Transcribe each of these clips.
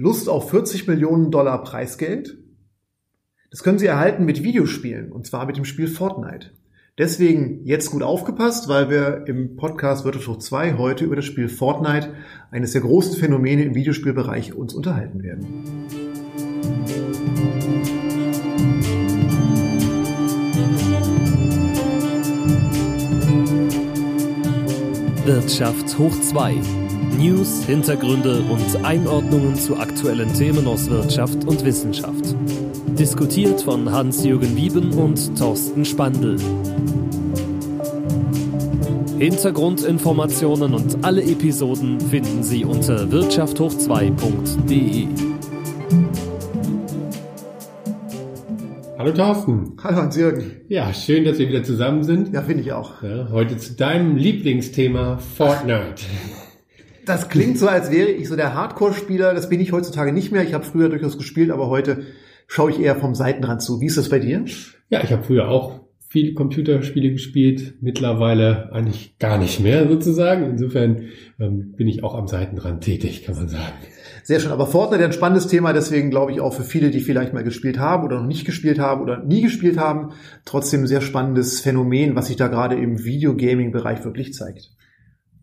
Lust auf 40 Millionen Dollar Preisgeld? Das können Sie erhalten mit Videospielen, und zwar mit dem Spiel Fortnite. Deswegen jetzt gut aufgepasst, weil wir im Podcast Wirtschaftshoch 2 heute über das Spiel Fortnite, eines der großen Phänomene im Videospielbereich, uns unterhalten werden. Wirtschaft hoch 2. News, Hintergründe und Einordnungen zu aktuellen Themen aus Wirtschaft und Wissenschaft. Diskutiert von Hans-Jürgen Wieben und Thorsten Spandl. Hintergrundinformationen und alle Episoden finden Sie unter wirtschafthoch2.de. Hallo Thorsten. Hallo Hans-Jürgen. Ja, schön, dass wir wieder zusammen sind. Ja, finde ich auch. Ja, heute zu deinem Lieblingsthema Fortnite. Das klingt so, als wäre ich so der Hardcore-Spieler. Das bin ich heutzutage nicht mehr. Ich habe früher durchaus gespielt, aber heute schaue ich eher vom Seitenrand zu. Wie ist das bei dir? Ja, ich habe früher auch viele Computerspiele gespielt, mittlerweile eigentlich gar nicht mehr sozusagen. Insofern ähm, bin ich auch am Seitenrand tätig, kann man sagen. Sehr schön. Aber Fortnite ein spannendes Thema, deswegen glaube ich auch für viele, die vielleicht mal gespielt haben oder noch nicht gespielt haben oder nie gespielt haben, trotzdem ein sehr spannendes Phänomen, was sich da gerade im Videogaming-Bereich wirklich zeigt.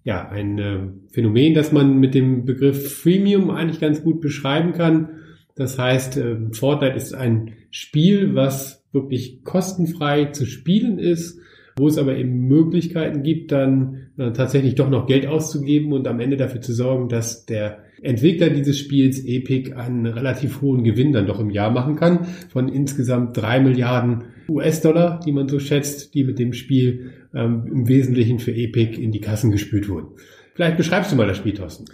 Ja, ein äh, Phänomen, das man mit dem Begriff Freemium eigentlich ganz gut beschreiben kann. Das heißt, äh, Fortnite ist ein Spiel, was wirklich kostenfrei zu spielen ist, wo es aber eben Möglichkeiten gibt, dann äh, tatsächlich doch noch Geld auszugeben und am Ende dafür zu sorgen, dass der Entwickler dieses Spiels Epic einen relativ hohen Gewinn dann doch im Jahr machen kann von insgesamt drei Milliarden US-Dollar, die man so schätzt, die mit dem Spiel ähm, im Wesentlichen für Epic in die Kassen gespült wurden. Vielleicht beschreibst du mal das Spiel, Thorsten.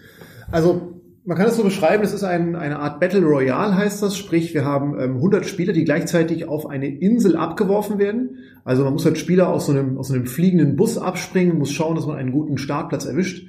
Also man kann es so beschreiben, es ist ein, eine Art Battle Royale, heißt das. Sprich, wir haben ähm, 100 Spieler, die gleichzeitig auf eine Insel abgeworfen werden. Also man muss halt Spieler aus so, einem, aus so einem fliegenden Bus abspringen, muss schauen, dass man einen guten Startplatz erwischt.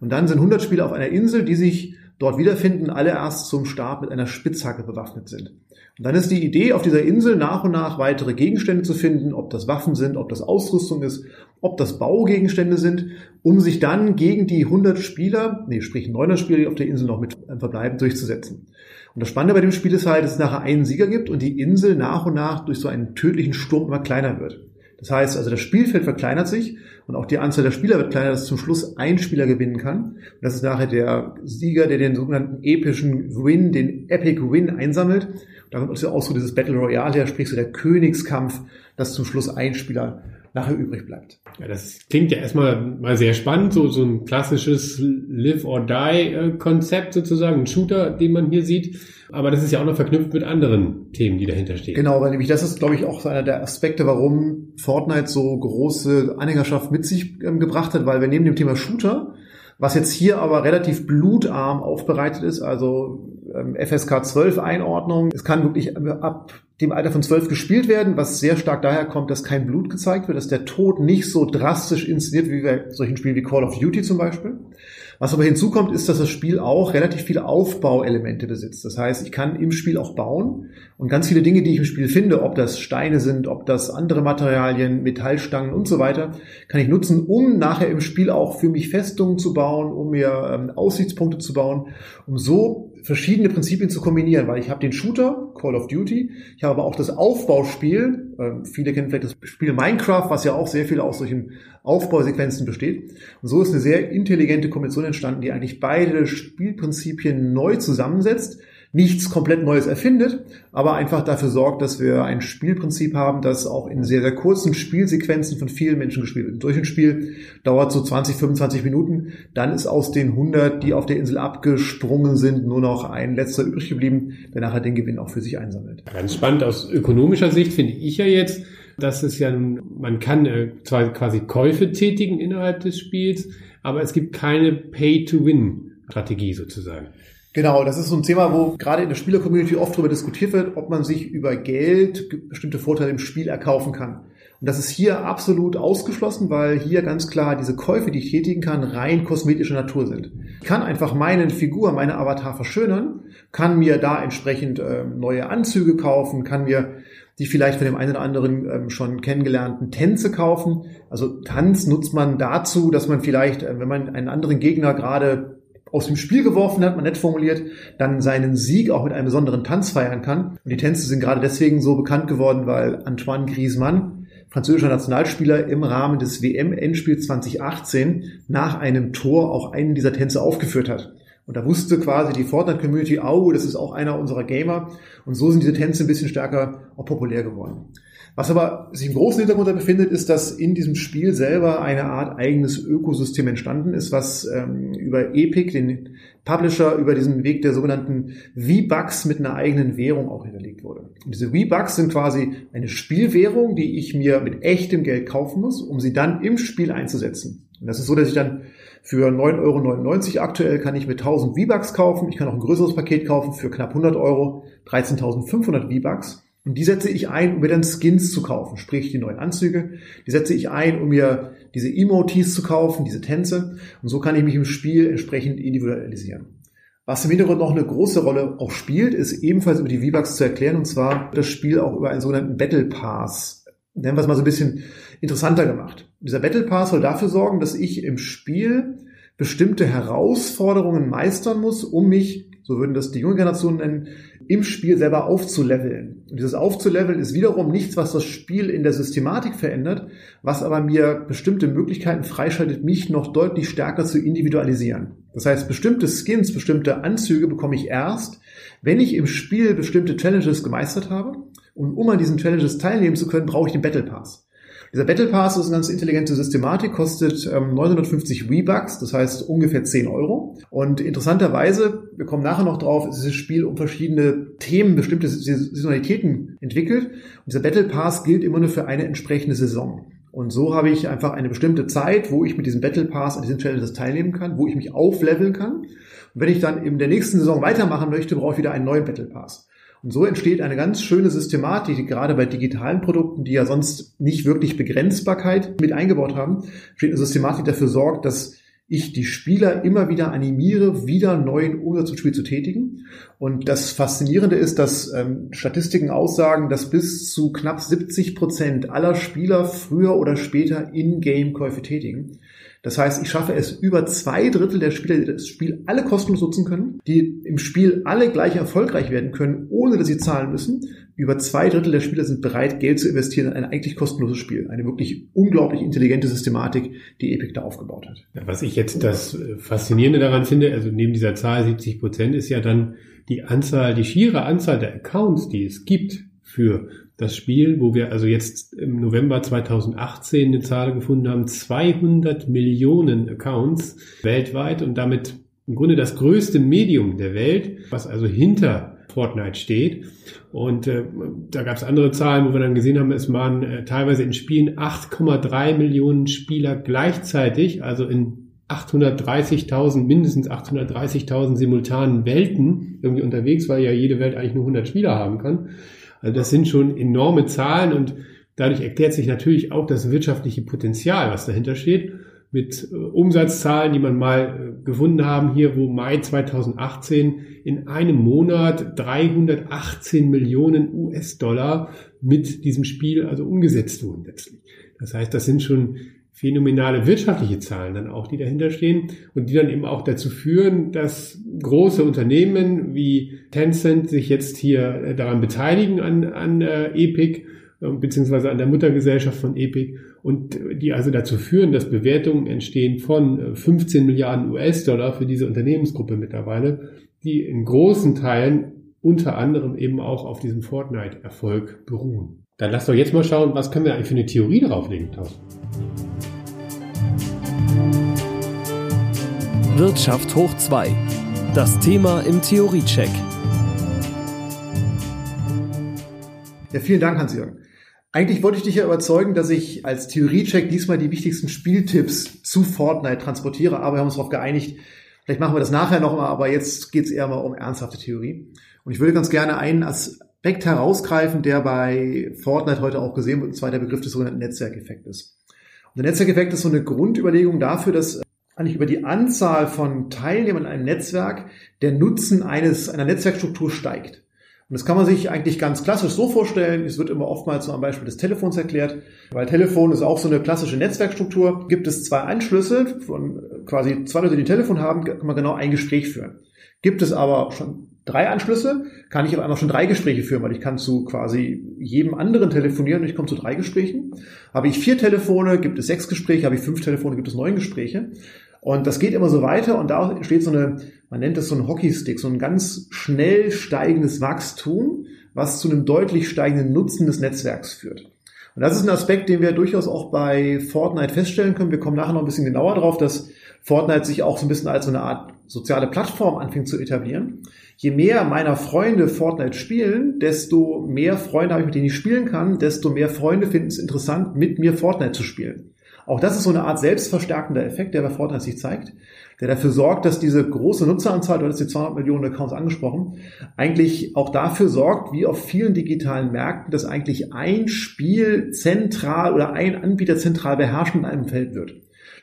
Und dann sind 100 Spieler auf einer Insel, die sich dort wiederfinden, alle erst zum Start mit einer Spitzhacke bewaffnet sind. Und dann ist die Idee, auf dieser Insel nach und nach weitere Gegenstände zu finden, ob das Waffen sind, ob das Ausrüstung ist, ob das Baugegenstände sind, um sich dann gegen die 100 Spieler, nee, sprich 900 Spieler, die auf der Insel noch mit verbleiben, durchzusetzen. Und das Spannende bei dem Spiel ist halt, dass es nachher einen Sieger gibt und die Insel nach und nach durch so einen tödlichen Sturm immer kleiner wird. Das heißt also, das Spielfeld verkleinert sich und auch die Anzahl der Spieler wird kleiner, dass zum Schluss ein Spieler gewinnen kann. Und das ist nachher der Sieger, der den sogenannten epischen Win, den Epic Win einsammelt. Und da kommt also auch so dieses Battle Royale her, sprich so der Königskampf, dass zum Schluss ein Spieler nachher übrig bleibt. Ja, das klingt ja erstmal mal sehr spannend, so, so ein klassisches Live-or-Die-Konzept sozusagen, ein Shooter, den man hier sieht. Aber das ist ja auch noch verknüpft mit anderen Themen, die dahinter stehen. Genau, weil nämlich das ist, glaube ich, auch einer der Aspekte, warum Fortnite so große Anhängerschaft mit sich ähm, gebracht hat, weil wir neben dem Thema Shooter, was jetzt hier aber relativ blutarm aufbereitet ist, also FSK 12 Einordnung, es kann wirklich ab dem Alter von 12 gespielt werden, was sehr stark daher kommt, dass kein Blut gezeigt wird, dass der Tod nicht so drastisch inszeniert wie bei solchen Spielen wie Call of Duty zum Beispiel. Was aber hinzukommt, ist, dass das Spiel auch relativ viele Aufbauelemente besitzt. Das heißt, ich kann im Spiel auch bauen und ganz viele Dinge, die ich im Spiel finde, ob das Steine sind, ob das andere Materialien, Metallstangen und so weiter, kann ich nutzen, um nachher im Spiel auch für mich Festungen zu bauen, um mir ähm, Aussichtspunkte zu bauen, um so verschiedene Prinzipien zu kombinieren, weil ich habe den Shooter, Call of Duty, ich habe aber auch das Aufbauspiel, äh, viele kennen vielleicht das Spiel Minecraft, was ja auch sehr viel aus solchen Aufbausequenzen besteht. Und so ist eine sehr intelligente Kombination entstanden, die eigentlich beide Spielprinzipien neu zusammensetzt, nichts komplett Neues erfindet, aber einfach dafür sorgt, dass wir ein Spielprinzip haben, das auch in sehr, sehr kurzen Spielsequenzen von vielen Menschen gespielt wird. Durch ein Spiel dauert so 20, 25 Minuten, dann ist aus den 100, die auf der Insel abgesprungen sind, nur noch ein letzter übrig geblieben, der nachher den Gewinn auch für sich einsammelt. Ganz spannend aus ökonomischer Sicht finde ich ja jetzt, dass es ja, man kann äh, zwar quasi Käufe tätigen innerhalb des Spiels, aber es gibt keine Pay-to-Win-Strategie sozusagen. Genau, das ist so ein Thema, wo gerade in der Spieler-Community oft darüber diskutiert wird, ob man sich über Geld bestimmte Vorteile im Spiel erkaufen kann. Und das ist hier absolut ausgeschlossen, weil hier ganz klar diese Käufe, die ich tätigen kann, rein kosmetischer Natur sind. Ich kann einfach meine Figur, meine Avatar verschönern, kann mir da entsprechend äh, neue Anzüge kaufen, kann mir die vielleicht von dem einen oder anderen ähm, schon kennengelernten Tänze kaufen. Also Tanz nutzt man dazu, dass man vielleicht, äh, wenn man einen anderen Gegner gerade aus dem Spiel geworfen hat, man nett formuliert, dann seinen Sieg auch mit einem besonderen Tanz feiern kann. Und die Tänze sind gerade deswegen so bekannt geworden, weil Antoine Griezmann, französischer Nationalspieler, im Rahmen des WM-Endspiels 2018 nach einem Tor auch einen dieser Tänze aufgeführt hat. Und da wusste quasi die Fortnite-Community, oh, das ist auch einer unserer Gamer. Und so sind diese Tänze ein bisschen stärker auch populär geworden. Was aber sich im großen Hintergrund befindet, ist, dass in diesem Spiel selber eine Art eigenes Ökosystem entstanden ist, was ähm, über Epic, den Publisher, über diesen Weg der sogenannten V-Bucks mit einer eigenen Währung auch hinterlegt wurde. Und diese V-Bucks sind quasi eine Spielwährung, die ich mir mit echtem Geld kaufen muss, um sie dann im Spiel einzusetzen. Und das ist so, dass ich dann für 9,99 Euro aktuell kann ich mir 1000 V-Bucks kaufen. Ich kann auch ein größeres Paket kaufen für knapp 100 Euro, 13.500 V-Bucks. Und die setze ich ein, um mir dann Skins zu kaufen, sprich die neuen Anzüge. Die setze ich ein, um mir diese Emotes zu kaufen, diese Tänze. Und so kann ich mich im Spiel entsprechend individualisieren. Was im Hintergrund noch eine große Rolle auch spielt, ist ebenfalls über die V-Bucks zu erklären, und zwar das Spiel auch über einen sogenannten Battle Pass. Nennen wir es mal so ein bisschen interessanter gemacht. Dieser Battle Pass soll dafür sorgen, dass ich im Spiel bestimmte Herausforderungen meistern muss, um mich, so würden das die junge Generation nennen, im Spiel selber aufzuleveln. Und dieses Aufzuleveln ist wiederum nichts, was das Spiel in der Systematik verändert, was aber mir bestimmte Möglichkeiten freischaltet, mich noch deutlich stärker zu individualisieren. Das heißt, bestimmte Skins, bestimmte Anzüge bekomme ich erst, wenn ich im Spiel bestimmte Challenges gemeistert habe. Und um an diesen Challenges teilnehmen zu können, brauche ich den Battle Pass. Dieser Battle Pass ist eine ganz intelligente Systematik, kostet ähm, 950 V-Bucks, das heißt ungefähr 10 Euro. Und interessanterweise, wir kommen nachher noch drauf, ist dieses Spiel um verschiedene Themen, bestimmte Saisonalitäten entwickelt. Und dieser Battle Pass gilt immer nur für eine entsprechende Saison. Und so habe ich einfach eine bestimmte Zeit, wo ich mit diesem Battle Pass an diesen Challenges teilnehmen kann, wo ich mich aufleveln kann. Und wenn ich dann in der nächsten Saison weitermachen möchte, brauche ich wieder einen neuen Battle Pass. Und so entsteht eine ganz schöne Systematik, die gerade bei digitalen Produkten, die ja sonst nicht wirklich Begrenzbarkeit mit eingebaut haben, steht eine Systematik, die dafür sorgt, dass ich die Spieler immer wieder animiere, wieder neuen Umsatz im Spiel zu tätigen. Und das Faszinierende ist, dass ähm, Statistiken aussagen, dass bis zu knapp 70 Prozent aller Spieler früher oder später In-Game-Käufe tätigen. Das heißt, ich schaffe es über zwei Drittel der Spieler, die das Spiel alle kostenlos nutzen können, die im Spiel alle gleich erfolgreich werden können, ohne dass sie zahlen müssen. Über zwei Drittel der Spieler sind bereit, Geld zu investieren in ein eigentlich kostenloses Spiel. Eine wirklich unglaublich intelligente Systematik, die Epic da aufgebaut hat. Was ich jetzt das Faszinierende daran finde, also neben dieser Zahl 70 Prozent, ist ja dann die Anzahl, die schiere Anzahl der Accounts, die es gibt für das Spiel, wo wir also jetzt im November 2018 eine Zahl gefunden haben, 200 Millionen Accounts weltweit und damit im Grunde das größte Medium der Welt, was also hinter Fortnite steht. Und äh, da gab es andere Zahlen, wo wir dann gesehen haben, es waren äh, teilweise in Spielen 8,3 Millionen Spieler gleichzeitig, also in 830.000, mindestens 830.000 simultanen Welten irgendwie unterwegs, weil ja jede Welt eigentlich nur 100 Spieler haben kann. Also das sind schon enorme Zahlen und dadurch erklärt sich natürlich auch das wirtschaftliche Potenzial, was dahinter steht, mit äh, Umsatzzahlen, die man mal äh, gefunden haben hier, wo Mai 2018 in einem Monat 318 Millionen US-Dollar mit diesem Spiel also umgesetzt wurden letztlich. Das heißt, das sind schon phänomenale wirtschaftliche Zahlen dann auch, die dahinter stehen und die dann eben auch dazu führen, dass große Unternehmen wie Tencent sich jetzt hier äh, daran beteiligen an, an äh, Epic äh, beziehungsweise an der Muttergesellschaft von Epic und die also dazu führen, dass Bewertungen entstehen von 15 äh, Milliarden US-Dollar für diese Unternehmensgruppe mittlerweile, die in großen Teilen unter anderem eben auch auf diesem Fortnite-Erfolg beruhen. Dann lass doch jetzt mal schauen, was können wir eigentlich für eine Theorie drauflegen, Thorsten? Wirtschaft hoch 2. Das Thema im Theoriecheck. Ja, vielen Dank, Hans-Jürgen. Eigentlich wollte ich dich ja überzeugen, dass ich als Theoriecheck diesmal die wichtigsten Spieltipps zu Fortnite transportiere, aber wir haben uns darauf geeinigt, vielleicht machen wir das nachher nochmal, aber jetzt geht es eher mal um ernsthafte Theorie. Und ich würde ganz gerne einen Aspekt herausgreifen, der bei Fortnite heute auch gesehen wird, und zwar der Begriff des sogenannten Netzwerkeffektes. Und der Netzwerkeffekt ist so eine Grundüberlegung dafür, dass eigentlich über die Anzahl von Teilnehmern in einem Netzwerk der Nutzen eines, einer Netzwerkstruktur steigt. Und das kann man sich eigentlich ganz klassisch so vorstellen. Es wird immer oftmals so am Beispiel des Telefons erklärt, weil Telefon ist auch so eine klassische Netzwerkstruktur. Gibt es zwei Anschlüsse von quasi zwei Leute, die ein Telefon haben, kann man genau ein Gespräch führen. Gibt es aber schon drei Anschlüsse, kann ich auf einmal schon drei Gespräche führen, weil ich kann zu quasi jedem anderen telefonieren und ich komme zu drei Gesprächen. Habe ich vier Telefone, gibt es sechs Gespräche, habe ich fünf Telefone, gibt es neun Gespräche. Und das geht immer so weiter und da entsteht so eine, man nennt das so ein Hockeystick, so ein ganz schnell steigendes Wachstum, was zu einem deutlich steigenden Nutzen des Netzwerks führt. Und das ist ein Aspekt, den wir durchaus auch bei Fortnite feststellen können. Wir kommen nachher noch ein bisschen genauer drauf, dass Fortnite sich auch so ein bisschen als so eine Art soziale Plattform anfängt zu etablieren. Je mehr meiner Freunde Fortnite spielen, desto mehr Freunde habe ich, mit denen ich spielen kann, desto mehr Freunde finden es interessant, mit mir Fortnite zu spielen. Auch das ist so eine Art selbstverstärkender Effekt, der bei Fortnite sich zeigt, der dafür sorgt, dass diese große Nutzeranzahl, du hast die 200 Millionen Accounts angesprochen, eigentlich auch dafür sorgt, wie auf vielen digitalen Märkten, dass eigentlich ein Spiel zentral oder ein Anbieter zentral beherrscht in einem Feld wird.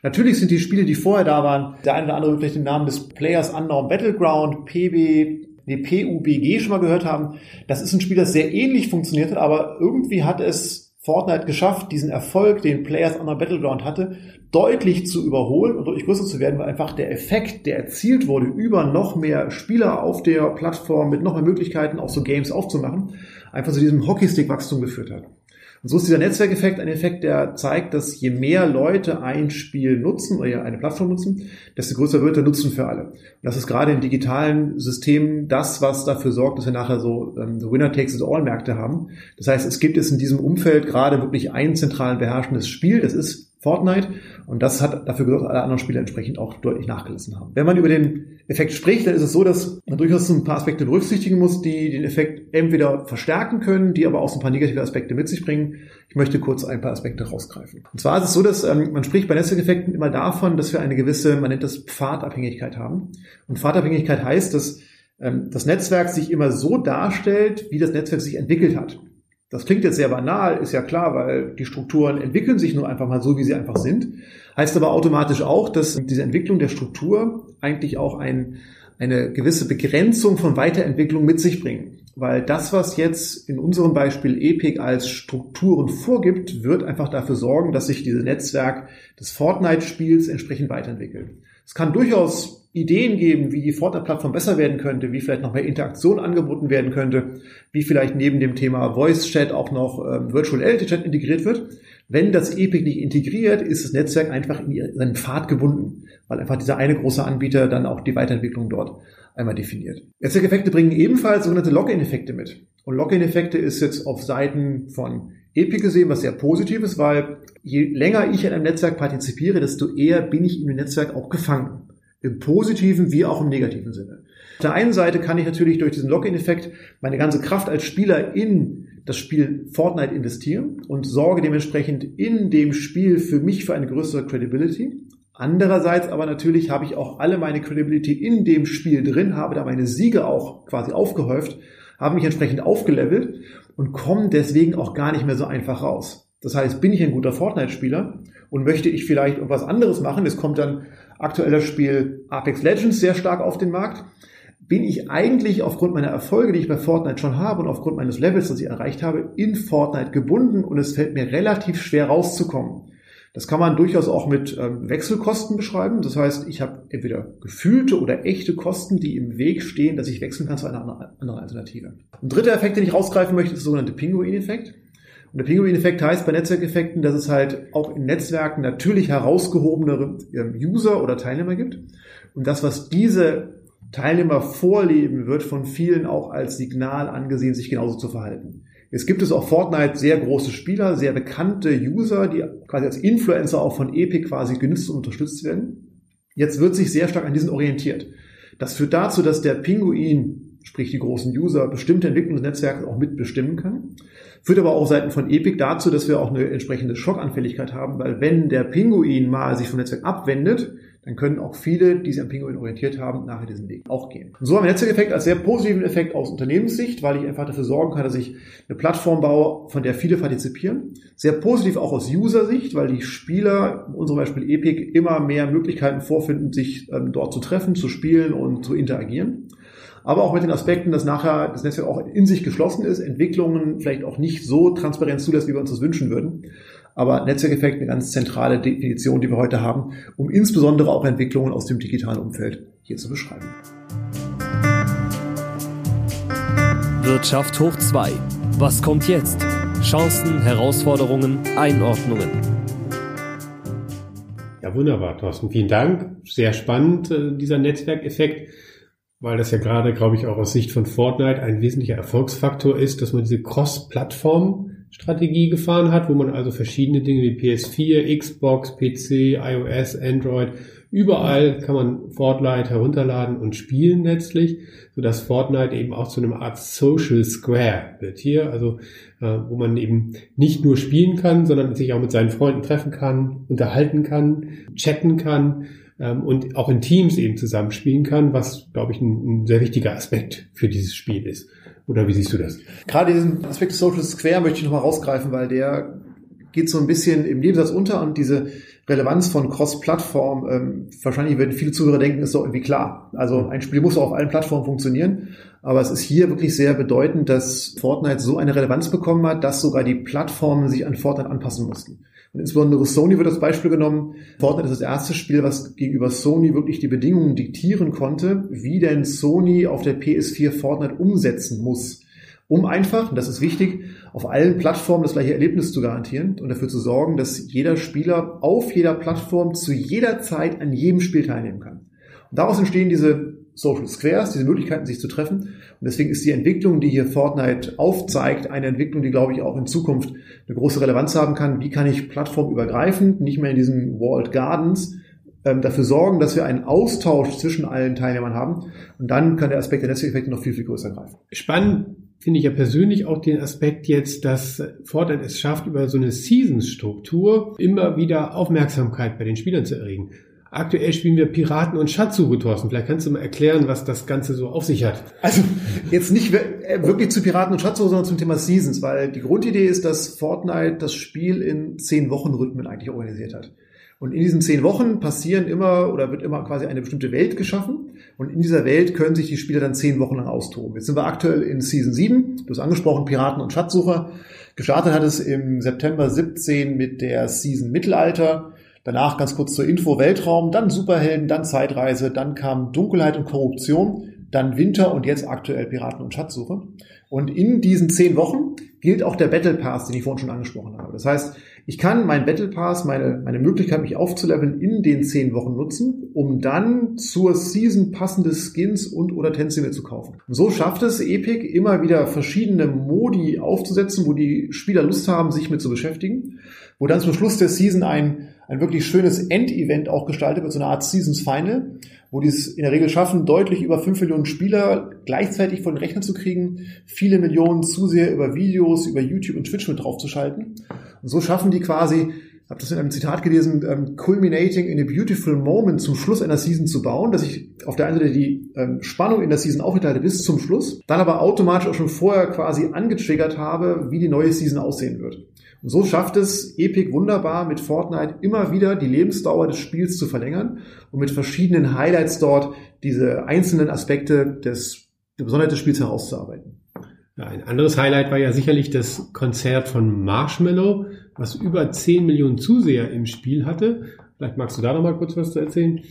Natürlich sind die Spiele, die vorher da waren, der eine oder andere vielleicht den Namen des Players Unknown Battleground, PB, nee, PUBG schon mal gehört haben. Das ist ein Spiel, das sehr ähnlich funktioniert hat, aber irgendwie hat es Fortnite geschafft, diesen Erfolg, den Players on the Battleground hatte, deutlich zu überholen und deutlich größer zu werden, weil einfach der Effekt, der erzielt wurde, über noch mehr Spieler auf der Plattform mit noch mehr Möglichkeiten, auch so Games aufzumachen, einfach zu diesem Hockeystick-Wachstum geführt hat. Und so ist dieser Netzwerkeffekt ein Effekt, der zeigt, dass je mehr Leute ein Spiel nutzen oder eine Plattform nutzen, desto größer wird der Nutzen für alle. Und das ist gerade in digitalen Systemen das, was dafür sorgt, dass wir nachher so ähm, Winner takes it all Märkte haben. Das heißt, es gibt jetzt in diesem Umfeld gerade wirklich ein zentral beherrschendes Spiel. Das ist Fortnite. Und das hat dafür gesorgt, dass alle anderen Spiele entsprechend auch deutlich nachgelassen haben. Wenn man über den Effekt spricht, dann ist es so, dass man durchaus ein paar Aspekte berücksichtigen muss, die den Effekt entweder verstärken können, die aber auch so ein paar negative Aspekte mit sich bringen. Ich möchte kurz ein paar Aspekte rausgreifen. Und zwar ist es so, dass ähm, man spricht bei Netzwerkeffekten immer davon, dass wir eine gewisse, man nennt das Pfadabhängigkeit haben. Und Pfadabhängigkeit heißt, dass ähm, das Netzwerk sich immer so darstellt, wie das Netzwerk sich entwickelt hat. Das klingt jetzt sehr banal, ist ja klar, weil die Strukturen entwickeln sich nur einfach mal so, wie sie einfach sind. Heißt aber automatisch auch, dass diese Entwicklung der Struktur eigentlich auch ein, eine gewisse Begrenzung von Weiterentwicklung mit sich bringen. Weil das, was jetzt in unserem Beispiel Epic als Strukturen vorgibt, wird einfach dafür sorgen, dass sich dieses Netzwerk des Fortnite-Spiels entsprechend weiterentwickelt. Es kann durchaus Ideen geben, wie die Fortnite-Plattform besser werden könnte, wie vielleicht noch mehr Interaktion angeboten werden könnte, wie vielleicht neben dem Thema Voice Chat auch noch ähm, Virtual Reality Chat integriert wird. Wenn das Epic nicht integriert, ist das Netzwerk einfach in seinen Pfad gebunden, weil einfach dieser eine große Anbieter dann auch die Weiterentwicklung dort einmal definiert. Netzwerkeffekte bringen ebenfalls sogenannte Login-Effekte mit. Und Login-Effekte ist jetzt auf Seiten von Epic gesehen was sehr Positives, weil je länger ich in einem Netzwerk partizipiere, desto eher bin ich in dem Netzwerk auch gefangen. Im positiven wie auch im negativen Sinne. Auf der einen Seite kann ich natürlich durch diesen Login-Effekt meine ganze Kraft als Spieler in das Spiel Fortnite investieren und sorge dementsprechend in dem Spiel für mich für eine größere Credibility. Andererseits aber natürlich habe ich auch alle meine Credibility in dem Spiel drin, habe da meine Siege auch quasi aufgehäuft, habe mich entsprechend aufgelevelt und komme deswegen auch gar nicht mehr so einfach raus. Das heißt, bin ich ein guter Fortnite-Spieler und möchte ich vielleicht irgendwas anderes machen, es kommt dann aktueller Spiel Apex Legends sehr stark auf den Markt, bin ich eigentlich aufgrund meiner Erfolge, die ich bei Fortnite schon habe und aufgrund meines Levels, das ich erreicht habe, in Fortnite gebunden und es fällt mir relativ schwer rauszukommen. Das kann man durchaus auch mit ähm, Wechselkosten beschreiben. Das heißt, ich habe entweder gefühlte oder echte Kosten, die im Weg stehen, dass ich wechseln kann zu einer anderen Alternative. Ein dritter Effekt, den ich rausgreifen möchte, ist der sogenannte Pinguin-Effekt. Und der Pinguin-Effekt heißt bei Netzwerkeffekten, dass es halt auch in Netzwerken natürlich herausgehobenere ähm, User oder Teilnehmer gibt. Und das, was diese Teilnehmer vorleben, wird von vielen auch als Signal angesehen, sich genauso zu verhalten. Jetzt gibt es auch Fortnite sehr große Spieler, sehr bekannte User, die quasi als Influencer auch von Epic quasi genützt und unterstützt werden. Jetzt wird sich sehr stark an diesen orientiert. Das führt dazu, dass der Pinguin, sprich die großen User, bestimmte Netzwerks auch mitbestimmen kann. Führt aber auch Seiten von Epic dazu, dass wir auch eine entsprechende Schockanfälligkeit haben, weil wenn der Pinguin mal sich vom Netzwerk abwendet, dann können auch viele, die sich an Pinguin orientiert haben, nachher diesen Weg auch gehen. Und so haben wir Netzwerkeffekt als sehr positiven Effekt aus Unternehmenssicht, weil ich einfach dafür sorgen kann, dass ich eine Plattform baue, von der viele partizipieren. Sehr positiv auch aus User-Sicht, weil die Spieler, unserem Beispiel Epic, immer mehr Möglichkeiten vorfinden, sich ähm, dort zu treffen, zu spielen und zu interagieren aber auch mit den Aspekten, dass nachher das Netzwerk auch in sich geschlossen ist, Entwicklungen vielleicht auch nicht so transparent zulässt, wie wir uns das wünschen würden. Aber Netzwerkeffekt eine ganz zentrale Definition, die wir heute haben, um insbesondere auch Entwicklungen aus dem digitalen Umfeld hier zu beschreiben. Wirtschaft hoch 2. Was kommt jetzt? Chancen, Herausforderungen, Einordnungen. Ja, wunderbar, Thorsten. Vielen Dank. Sehr spannend, äh, dieser Netzwerkeffekt weil das ja gerade, glaube ich, auch aus Sicht von Fortnite ein wesentlicher Erfolgsfaktor ist, dass man diese Cross-Plattform-Strategie gefahren hat, wo man also verschiedene Dinge wie PS4, Xbox, PC, iOS, Android, überall kann man Fortnite herunterladen und spielen letztlich, sodass Fortnite eben auch zu einer Art Social Square wird. Hier, also äh, wo man eben nicht nur spielen kann, sondern sich auch mit seinen Freunden treffen kann, unterhalten kann, chatten kann ähm, und auch in Teams eben zusammenspielen kann, was, glaube ich, ein, ein sehr wichtiger Aspekt für dieses Spiel ist. Oder wie siehst du das? Gerade diesen Aspekt Social Square möchte ich nochmal rausgreifen, weil der geht so ein bisschen im Nebensatz unter und diese Relevanz von Cross-Plattform, ähm, wahrscheinlich werden viele Zuhörer denken, ist doch irgendwie klar. Also ein Spiel muss auch auf allen Plattformen funktionieren, aber es ist hier wirklich sehr bedeutend, dass Fortnite so eine Relevanz bekommen hat, dass sogar die Plattformen sich an Fortnite anpassen mussten. Und insbesondere Sony wird als Beispiel genommen. Fortnite ist das erste Spiel, was gegenüber Sony wirklich die Bedingungen diktieren konnte, wie denn Sony auf der PS4 Fortnite umsetzen muss. Um einfach, und das ist wichtig, auf allen Plattformen das gleiche Erlebnis zu garantieren und dafür zu sorgen, dass jeder Spieler auf jeder Plattform zu jeder Zeit an jedem Spiel teilnehmen kann. Und daraus entstehen diese Social Squares, diese Möglichkeiten, sich zu treffen. Und deswegen ist die Entwicklung, die hier Fortnite aufzeigt, eine Entwicklung, die, glaube ich, auch in Zukunft eine große Relevanz haben kann. Wie kann ich plattformübergreifend, nicht mehr in diesen Walled Gardens, ähm, dafür sorgen, dass wir einen Austausch zwischen allen Teilnehmern haben. Und dann kann der Aspekt der Netzwerkeffekte noch viel, viel größer greifen. Spannend finde ich ja persönlich auch den Aspekt jetzt, dass Fortnite es schafft, über so eine Seasons-Struktur immer wieder Aufmerksamkeit bei den Spielern zu erregen. Aktuell spielen wir Piraten und Schatzsuche, Thorsten. Vielleicht kannst du mal erklären, was das Ganze so auf sich hat. Also jetzt nicht äh, wirklich zu Piraten und Schatzsuche, sondern zum Thema Seasons, weil die Grundidee ist, dass Fortnite das Spiel in zehn Wochen Rhythmen eigentlich organisiert hat. Und in diesen zehn Wochen passieren immer oder wird immer quasi eine bestimmte Welt geschaffen. Und in dieser Welt können sich die Spieler dann zehn Wochen lang austoben. Jetzt sind wir aktuell in Season 7. Du hast angesprochen, Piraten und Schatzsucher. Gestartet hat es im September 17 mit der Season Mittelalter. Danach ganz kurz zur Info Weltraum, dann Superhelden, dann Zeitreise, dann kam Dunkelheit und Korruption, dann Winter und jetzt aktuell Piraten und Schatzsuche. Und in diesen zehn Wochen gilt auch der Battle Pass, den ich vorhin schon angesprochen habe. Das heißt, ich kann meinen Battle Pass, meine, meine Möglichkeit, mich aufzuleveln, in den zehn Wochen nutzen, um dann zur Season passende Skins und oder Tänze zu kaufen. Und so schafft es Epic immer wieder verschiedene Modi aufzusetzen, wo die Spieler Lust haben, sich mit zu beschäftigen, wo dann zum Schluss der Season ein ein wirklich schönes Endevent auch gestaltet wird, so eine Art Seasons Final, wo die es in der Regel schaffen, deutlich über fünf Millionen Spieler gleichzeitig von den Rechnern zu kriegen, viele Millionen Zuseher über Videos, über YouTube und Twitch mit draufzuschalten. Und so schaffen die quasi, habe das in einem Zitat gelesen, um, culminating in a beautiful moment zum Schluss einer Season zu bauen, dass ich auf der einen Seite die ähm, Spannung in der Season aufgeteilt bis zum Schluss, dann aber automatisch auch schon vorher quasi angetriggert habe, wie die neue Season aussehen wird. Und so schafft es Epic wunderbar mit Fortnite immer wieder die Lebensdauer des Spiels zu verlängern und mit verschiedenen Highlights dort diese einzelnen Aspekte des, der Besonderheit des Spiels herauszuarbeiten. Ja, ein anderes Highlight war ja sicherlich das Konzert von Marshmallow, was über 10 Millionen Zuseher im Spiel hatte. Vielleicht magst du da noch mal kurz was zu erzählen.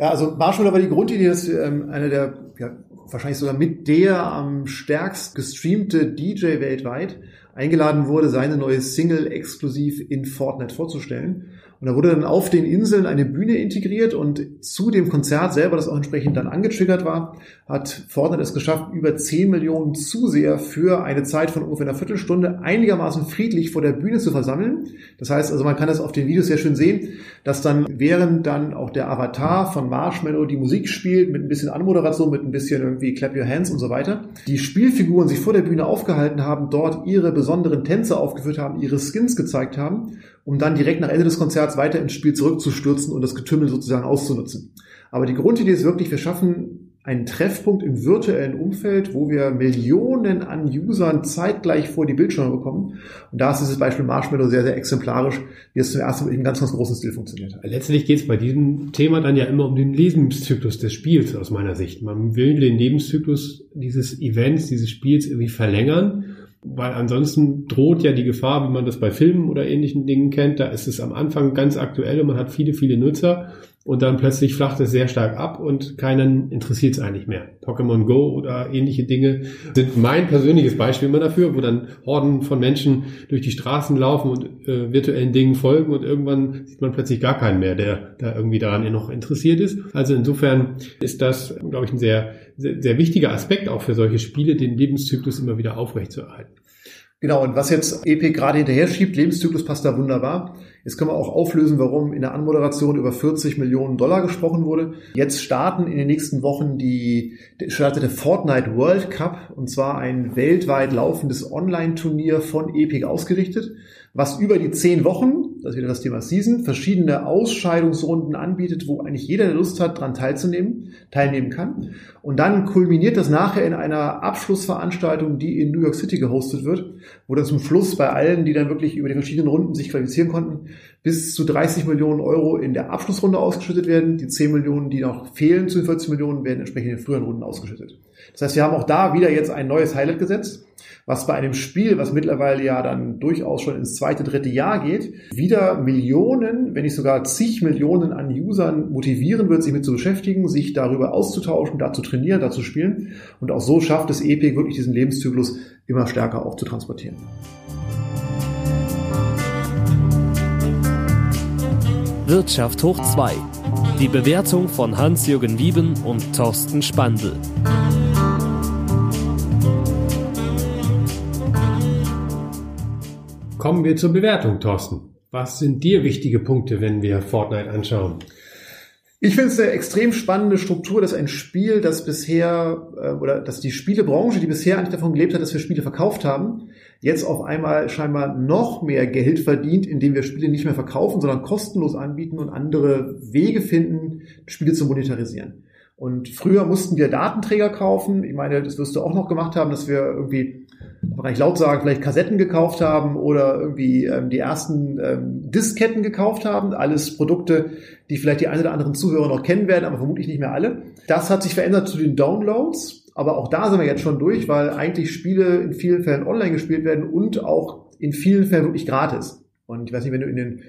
Ja, also Marshmallow war die Grundidee, dass ähm, einer der, ja, wahrscheinlich sogar mit der am stärkst gestreamte DJ weltweit eingeladen wurde, seine neue Single exklusiv in Fortnite vorzustellen. Und da wurde dann auf den Inseln eine Bühne integriert und zu dem Konzert selber, das auch entsprechend dann angetriggert war, hat Fortnite es geschafft, über 10 Millionen Zuseher für eine Zeit von ungefähr einer Viertelstunde einigermaßen friedlich vor der Bühne zu versammeln. Das heißt also, man kann das auf den Videos sehr schön sehen, dass dann während dann auch der Avatar von Marshmallow die Musik spielt, mit ein bisschen Anmoderation, mit ein bisschen irgendwie Clap Your Hands und so weiter, die Spielfiguren sich vor der Bühne aufgehalten haben, dort ihre besonderen Tänze aufgeführt haben, ihre Skins gezeigt haben, um dann direkt nach Ende des Konzerts weiter ins Spiel zurückzustürzen und das Getümmel sozusagen auszunutzen. Aber die Grundidee ist wirklich, wir schaffen einen Treffpunkt im virtuellen Umfeld, wo wir Millionen an Usern zeitgleich vor die Bildschirme bekommen. Und da ist dieses Beispiel Marshmallow sehr, sehr exemplarisch, wie es zum ersten Mal in ganz, ganz großen Stil funktioniert hat. Letztlich geht es bei diesem Thema dann ja immer um den Lebenszyklus des Spiels aus meiner Sicht. Man will den Lebenszyklus dieses Events, dieses Spiels irgendwie verlängern. Weil ansonsten droht ja die Gefahr, wie man das bei Filmen oder ähnlichen Dingen kennt, da ist es am Anfang ganz aktuell und man hat viele, viele Nutzer und dann plötzlich flacht es sehr stark ab und keinen interessiert es eigentlich mehr. Pokémon Go oder ähnliche Dinge sind mein persönliches Beispiel immer dafür, wo dann Horden von Menschen durch die Straßen laufen und äh, virtuellen Dingen folgen und irgendwann sieht man plötzlich gar keinen mehr, der da irgendwie daran noch interessiert ist. Also insofern ist das, glaube ich, ein sehr, sehr, sehr wichtiger Aspekt auch für solche Spiele, den Lebenszyklus immer wieder aufrechtzuerhalten. Genau, und was jetzt Epic gerade hinterher schiebt, Lebenszyklus passt da wunderbar. Jetzt können wir auch auflösen, warum in der Anmoderation über 40 Millionen Dollar gesprochen wurde. Jetzt starten in den nächsten Wochen die, startet der Fortnite World Cup, und zwar ein weltweit laufendes Online-Turnier von Epic ausgerichtet was über die zehn Wochen, das ist wieder das Thema Season, verschiedene Ausscheidungsrunden anbietet, wo eigentlich jeder, der Lust hat, dran teilzunehmen, teilnehmen kann. Und dann kulminiert das nachher in einer Abschlussveranstaltung, die in New York City gehostet wird, wo dann zum Schluss bei allen, die dann wirklich über die verschiedenen Runden sich qualifizieren konnten, bis zu 30 Millionen Euro in der Abschlussrunde ausgeschüttet werden. Die 10 Millionen, die noch fehlen zu den 40 Millionen, werden entsprechend in den früheren Runden ausgeschüttet. Das heißt, wir haben auch da wieder jetzt ein neues Highlight gesetzt was bei einem Spiel, was mittlerweile ja dann durchaus schon ins zweite, dritte Jahr geht, wieder Millionen, wenn nicht sogar zig Millionen an Usern motivieren wird, sich mit zu beschäftigen, sich darüber auszutauschen, da zu trainieren, da zu spielen. Und auch so schafft es Epic wirklich diesen Lebenszyklus immer stärker auch zu transportieren. Wirtschaft hoch 2. Die Bewertung von Hans-Jürgen Wieben und Thorsten Spandl. Kommen wir zur Bewertung, Thorsten. Was sind dir wichtige Punkte, wenn wir Fortnite anschauen? Ich finde es eine extrem spannende Struktur, dass ein Spiel, das bisher äh, oder dass die Spielebranche, die bisher eigentlich davon gelebt hat, dass wir Spiele verkauft haben, jetzt auf einmal scheinbar noch mehr Geld verdient, indem wir Spiele nicht mehr verkaufen, sondern kostenlos anbieten und andere Wege finden, Spiele zu monetarisieren. Und früher mussten wir Datenträger kaufen. Ich meine, das wirst du auch noch gemacht haben, dass wir irgendwie kann ich laut sagen, vielleicht Kassetten gekauft haben oder irgendwie ähm, die ersten ähm, Disketten gekauft haben. Alles Produkte, die vielleicht die ein oder anderen Zuhörer noch kennen werden, aber vermutlich nicht mehr alle. Das hat sich verändert zu den Downloads. Aber auch da sind wir jetzt schon durch, weil eigentlich Spiele in vielen Fällen online gespielt werden und auch in vielen Fällen wirklich gratis. Und ich weiß nicht, wenn du in den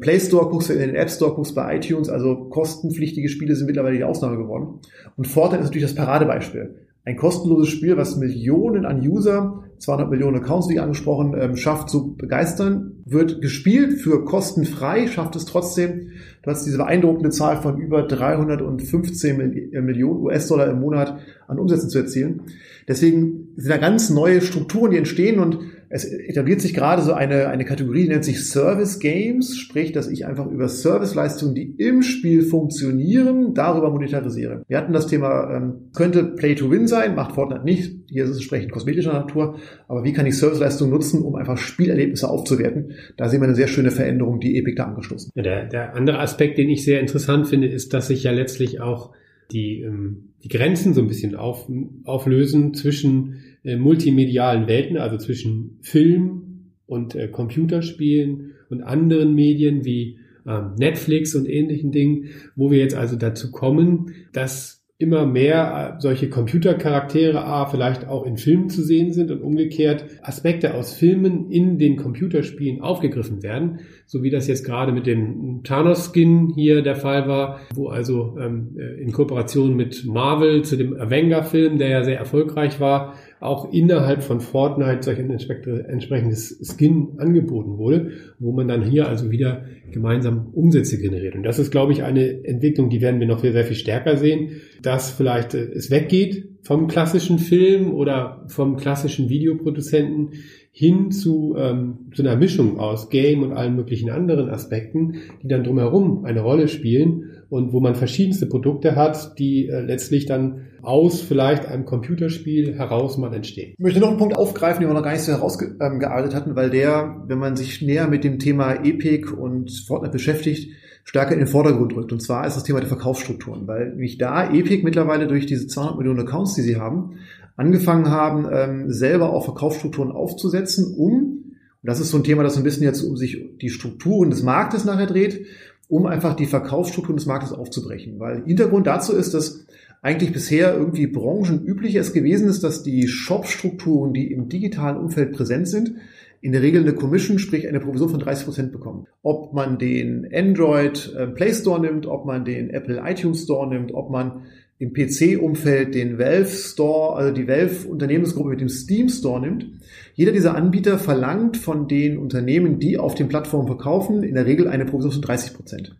Play Store guckst, in den App Store guckst bei iTunes, also kostenpflichtige Spiele sind mittlerweile die Ausnahme geworden. Und Fortnite ist natürlich das Paradebeispiel ein kostenloses Spiel, was Millionen an User, 200 Millionen Accounts, wie angesprochen, ähm, schafft zu begeistern, wird gespielt für kostenfrei, schafft es trotzdem, du hast diese beeindruckende Zahl von über 315 äh, Millionen US-Dollar im Monat an Umsätzen zu erzielen. Deswegen sind da ganz neue Strukturen, die entstehen und es etabliert sich gerade so eine, eine Kategorie, die nennt sich Service Games, sprich, dass ich einfach über Serviceleistungen, die im Spiel funktionieren, darüber monetarisiere. Wir hatten das Thema, ähm, könnte Play to Win sein, macht Fortnite nicht, hier ist es entsprechend kosmetischer Natur, aber wie kann ich Serviceleistungen nutzen, um einfach Spielerlebnisse aufzuwerten? Da sehen wir eine sehr schöne Veränderung, die Epic da angestoßen. Ja, der, der andere Aspekt, den ich sehr interessant finde, ist, dass sich ja letztlich auch die, ähm, die Grenzen so ein bisschen auf, auflösen zwischen äh, multimedialen Welten, also zwischen Film und äh, Computerspielen und anderen Medien wie äh, Netflix und ähnlichen Dingen, wo wir jetzt also dazu kommen, dass immer mehr äh, solche Computercharaktere A vielleicht auch in Filmen zu sehen sind und umgekehrt Aspekte aus Filmen in den Computerspielen aufgegriffen werden, so wie das jetzt gerade mit dem Thanos-Skin hier der Fall war, wo also ähm, äh, in Kooperation mit Marvel zu dem Avenger-Film, der ja sehr erfolgreich war, auch innerhalb von Fortnite solch ein entsprechendes Skin angeboten wurde, wo man dann hier also wieder gemeinsam Umsätze generiert. Und das ist, glaube ich, eine Entwicklung, die werden wir noch sehr, sehr viel stärker sehen, dass vielleicht äh, es weggeht vom klassischen Film oder vom klassischen Videoproduzenten hin zu, ähm, zu einer Mischung aus Game und allen möglichen anderen Aspekten, die dann drumherum eine Rolle spielen und wo man verschiedenste Produkte hat, die äh, letztlich dann aus vielleicht einem Computerspiel heraus mal entstehen. Ich möchte noch einen Punkt aufgreifen, den wir noch gar nicht so herausgearbeitet hatten, weil der, wenn man sich näher mit dem Thema Epic und Fortnite beschäftigt, stärker in den Vordergrund rückt. Und zwar ist das Thema der Verkaufsstrukturen, weil nämlich da Epic mittlerweile durch diese 200 Millionen Accounts, die sie haben, angefangen haben, ähm, selber auch Verkaufsstrukturen aufzusetzen, um, und das ist so ein Thema, das so ein bisschen jetzt um sich die Strukturen des Marktes nachher dreht, um einfach die Verkaufsstrukturen des Marktes aufzubrechen. Weil Hintergrund dazu ist, dass eigentlich bisher irgendwie branchenüblich es gewesen ist, dass die Shop-Strukturen, die im digitalen Umfeld präsent sind, in der Regel eine Commission, sprich eine Provision von 30 Prozent bekommen. Ob man den Android äh, Play Store nimmt, ob man den Apple iTunes Store nimmt, ob man im PC-Umfeld den Valve Store, also die Valve Unternehmensgruppe mit dem Steam Store nimmt. Jeder dieser Anbieter verlangt von den Unternehmen, die auf den Plattformen verkaufen, in der Regel eine Provision von 30 Prozent.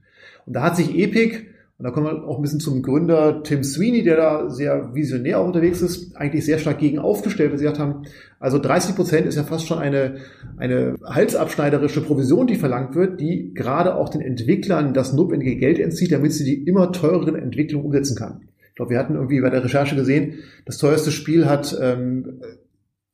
Und da hat sich Epic und da kommen wir auch ein bisschen zum Gründer Tim Sweeney, der da sehr visionär auch unterwegs ist, eigentlich sehr stark gegen aufgestellt, weil sie gesagt haben, also 30 Prozent ist ja fast schon eine, eine halsabschneiderische Provision, die verlangt wird, die gerade auch den Entwicklern das notwendige Geld entzieht, damit sie die immer teureren Entwicklungen umsetzen kann. Ich glaube, wir hatten irgendwie bei der Recherche gesehen, das teuerste Spiel hat ähm,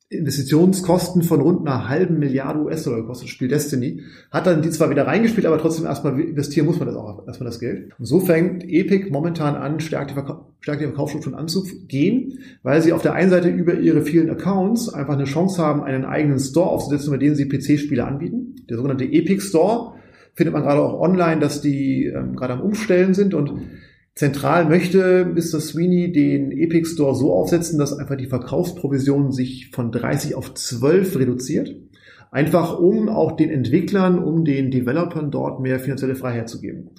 Investitionskosten von rund einer halben Milliarde US-Dollar gekostet, Spiel Destiny. Hat dann die zwar wieder reingespielt, aber trotzdem erstmal investieren muss man das auch erstmal das Geld. Und so fängt Epic momentan an, stark die, Verka stark die Verkaufsstrukturen anzugehen, weil sie auf der einen Seite über ihre vielen Accounts einfach eine Chance haben, einen eigenen Store aufzusetzen, über den sie PC-Spiele anbieten. Der sogenannte Epic Store findet man gerade auch online, dass die ähm, gerade am Umstellen sind und Zentral möchte Mr. Sweeney den Epic Store so aufsetzen, dass einfach die Verkaufsprovision sich von 30 auf 12 reduziert. Einfach um auch den Entwicklern, um den Developern dort mehr finanzielle Freiheit zu geben.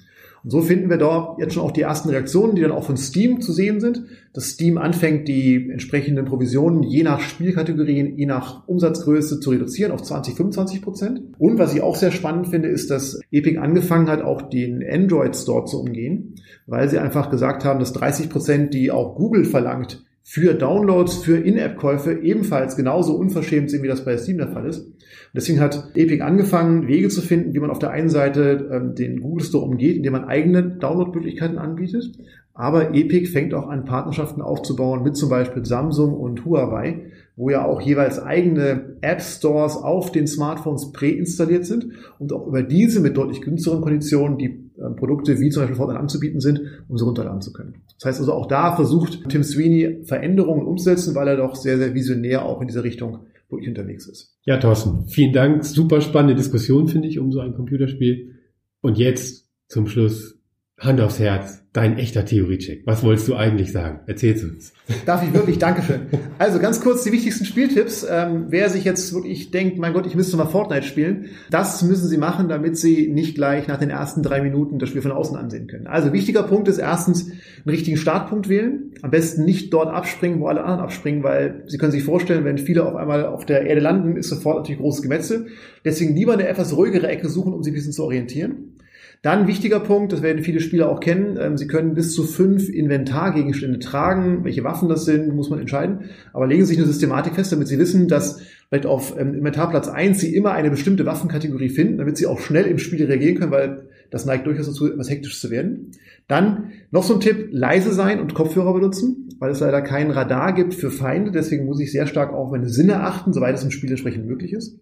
Und so finden wir dort jetzt schon auch die ersten Reaktionen, die dann auch von Steam zu sehen sind, dass Steam anfängt, die entsprechenden Provisionen je nach Spielkategorien, je nach Umsatzgröße zu reduzieren auf 20, 25 Prozent. Und was ich auch sehr spannend finde, ist, dass Epic angefangen hat, auch den Android Store zu umgehen, weil sie einfach gesagt haben, dass 30 Prozent, die auch Google verlangt, für Downloads, für In-App-Käufe ebenfalls genauso unverschämt sind, wie das bei Steam der Fall ist. Und deswegen hat Epic angefangen, Wege zu finden, wie man auf der einen Seite ähm, den Google Store umgeht, indem man eigene Download-Möglichkeiten anbietet. Aber Epic fängt auch an, Partnerschaften aufzubauen mit zum Beispiel Samsung und Huawei, wo ja auch jeweils eigene App-Stores auf den Smartphones präinstalliert sind und auch über diese mit deutlich günstigeren Konditionen die Produkte wie zum Beispiel Fortnite anzubieten sind, um sie runterladen zu können. Das heißt also auch da versucht Tim Sweeney Veränderungen umzusetzen, weil er doch sehr, sehr visionär auch in dieser Richtung wirklich unterwegs ist. Ja, Thorsten, vielen Dank. Super spannende Diskussion, finde ich, um so ein Computerspiel. Und jetzt zum Schluss Hand aufs Herz, dein echter Theoriecheck. Was wolltest du eigentlich sagen? Erzähl's uns. Darf ich wirklich? Dankeschön. Also ganz kurz die wichtigsten Spieltipps. Ähm, wer sich jetzt wirklich denkt, mein Gott, ich müsste mal Fortnite spielen, das müssen Sie machen, damit Sie nicht gleich nach den ersten drei Minuten das Spiel von außen ansehen können. Also wichtiger Punkt ist erstens einen richtigen Startpunkt wählen. Am besten nicht dort abspringen, wo alle anderen abspringen, weil Sie können sich vorstellen, wenn viele auf einmal auf der Erde landen, ist sofort natürlich großes Gemetzel. Deswegen lieber eine etwas ruhigere Ecke suchen, um sich ein bisschen zu orientieren. Dann wichtiger Punkt, das werden viele Spieler auch kennen, ähm, Sie können bis zu fünf Inventargegenstände tragen. Welche Waffen das sind, muss man entscheiden. Aber legen Sie sich eine Systematik fest, damit Sie wissen, dass vielleicht auf ähm, Inventarplatz eins Sie immer eine bestimmte Waffenkategorie finden, damit Sie auch schnell im Spiel reagieren können, weil das neigt durchaus dazu, etwas hektisch zu werden. Dann noch so ein Tipp, leise sein und Kopfhörer benutzen, weil es leider kein Radar gibt für Feinde. Deswegen muss ich sehr stark auf meine Sinne achten, soweit es im Spiel entsprechend möglich ist.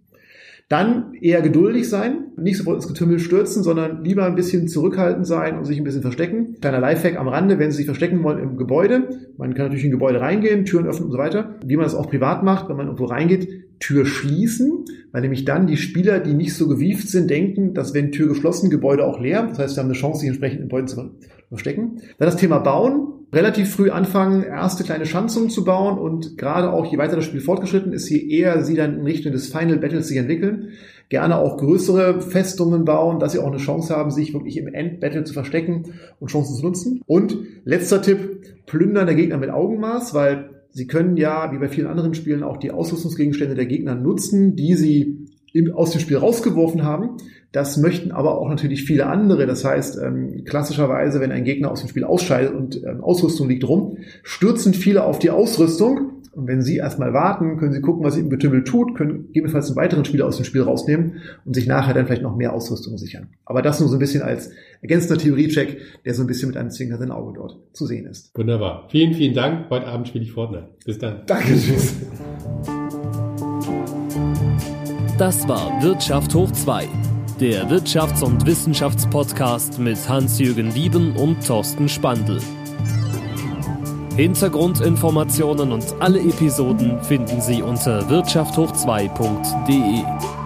Dann eher geduldig sein, nicht sofort ins Getümmel stürzen, sondern lieber ein bisschen zurückhaltend sein und sich ein bisschen verstecken. Kleiner Lifehack am Rande, wenn Sie sich verstecken wollen im Gebäude, man kann natürlich in ein Gebäude reingehen, Türen öffnen und so weiter. Wie man das auch privat macht, wenn man irgendwo reingeht, Tür schließen, weil nämlich dann die Spieler, die nicht so gewieft sind, denken, dass wenn Tür geschlossen, Gebäude auch leer. Das heißt, wir haben eine Chance, sich entsprechend in Gebäuden zu verstecken. Dann das Thema Bauen relativ früh anfangen, erste kleine Schanzungen zu bauen und gerade auch, je weiter das Spiel fortgeschritten ist, je eher sie dann in Richtung des Final Battles sich entwickeln, gerne auch größere Festungen bauen, dass sie auch eine Chance haben, sich wirklich im Endbattle zu verstecken und Chancen zu nutzen. Und letzter Tipp, plündern der Gegner mit Augenmaß, weil sie können ja, wie bei vielen anderen Spielen, auch die Ausrüstungsgegenstände der Gegner nutzen, die sie aus dem Spiel rausgeworfen haben. Das möchten aber auch natürlich viele andere. Das heißt, ähm, klassischerweise, wenn ein Gegner aus dem Spiel ausscheidet und ähm, Ausrüstung liegt rum, stürzen viele auf die Ausrüstung. Und wenn Sie erstmal warten, können Sie gucken, was im Getümmel tut, können gegebenenfalls einen weiteren Spieler aus dem Spiel rausnehmen und sich nachher dann vielleicht noch mehr Ausrüstung sichern. Aber das nur so ein bisschen als ergänzender Theoriecheck, der so ein bisschen mit einem zwinkernden Auge dort zu sehen ist. Wunderbar. Vielen, vielen Dank. Heute Abend spiele ich Fortnite. Bis dann. Danke, tschüss. Das war Wirtschaft hoch 2, der Wirtschafts- und Wissenschaftspodcast mit Hans-Jürgen Wieben und Thorsten Spandl. Hintergrundinformationen und alle Episoden finden Sie unter wirtschafthoch2.de.